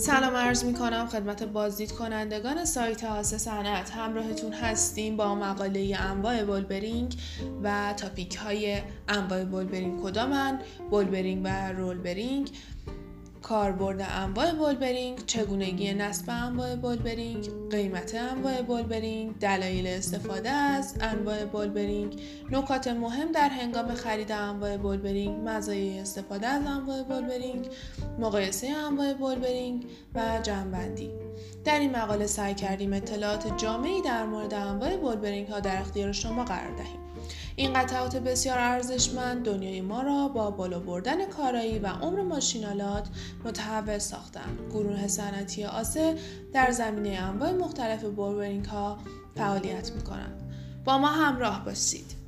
سلام عرض می کنم خدمت بازدید کنندگان سایت آسه صنعت. همراهتون هستیم با مقاله انواع بولبرینگ و topic های انواع بولبرینگ کدامن؟ بولبرینگ و رولبرینگ کاربرد انواع بولبرینگ، چگونگی نصب انواع بولبرینگ، قیمت انواع بولبرینگ، دلایل استفاده از انواع بولبرینگ، نکات مهم در هنگام خرید انواع بولبرینگ، مزایای استفاده از انواع بولبرینگ، مقایسه انواع بولبرینگ و جنبندی. در این مقاله سعی کردیم اطلاعات جامعی در مورد انواع بولبرینگ ها در اختیار شما قرار دهیم. این قطعات بسیار ارزشمند دنیای ما را با بالا بردن کارایی و عمر ماشینالات متحول ساختند. گروه صنعتی آسه در زمینه انواع مختلف بولبرینگ ها فعالیت می کنند. با ما همراه باشید.